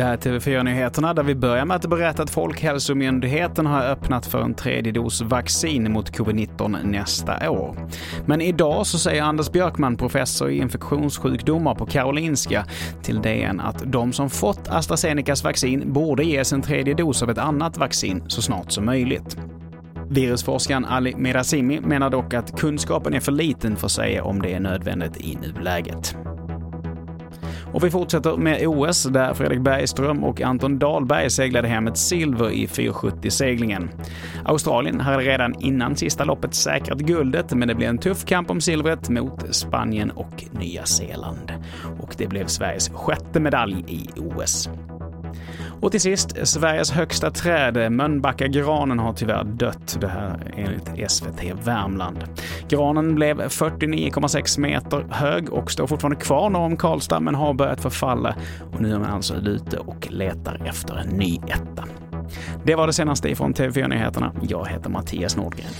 Det här är TV4-nyheterna där vi börjar med att berätta att Folkhälsomyndigheten har öppnat för en tredje dos vaccin mot covid-19 nästa år. Men idag så säger Anders Björkman, professor i infektionssjukdomar på Karolinska, till DN att de som fått AstraZenecas vaccin borde ges en tredje dos av ett annat vaccin så snart som möjligt. Virusforskaren Ali Mirazimi menar dock att kunskapen är för liten för att säga om det är nödvändigt i nuläget. Och vi fortsätter med OS där Fredrik Bergström och Anton Dahlberg seglade hem ett silver i 470-seglingen. Australien hade redan innan sista loppet säkrat guldet, men det blev en tuff kamp om silvret mot Spanien och Nya Zeeland. Och det blev Sveriges sjätte medalj i OS. Och till sist, Sveriges högsta träd, Mölnbackagranen, har tyvärr dött. Det här enligt SVT Värmland. Granen blev 49,6 meter hög och står fortfarande kvar norr om Karlstad, men har börjat förfalla. Och nu är man alltså ute och letar efter en ny etta. Det var det senaste ifrån TV4 Nyheterna. Jag heter Mattias Nordgren.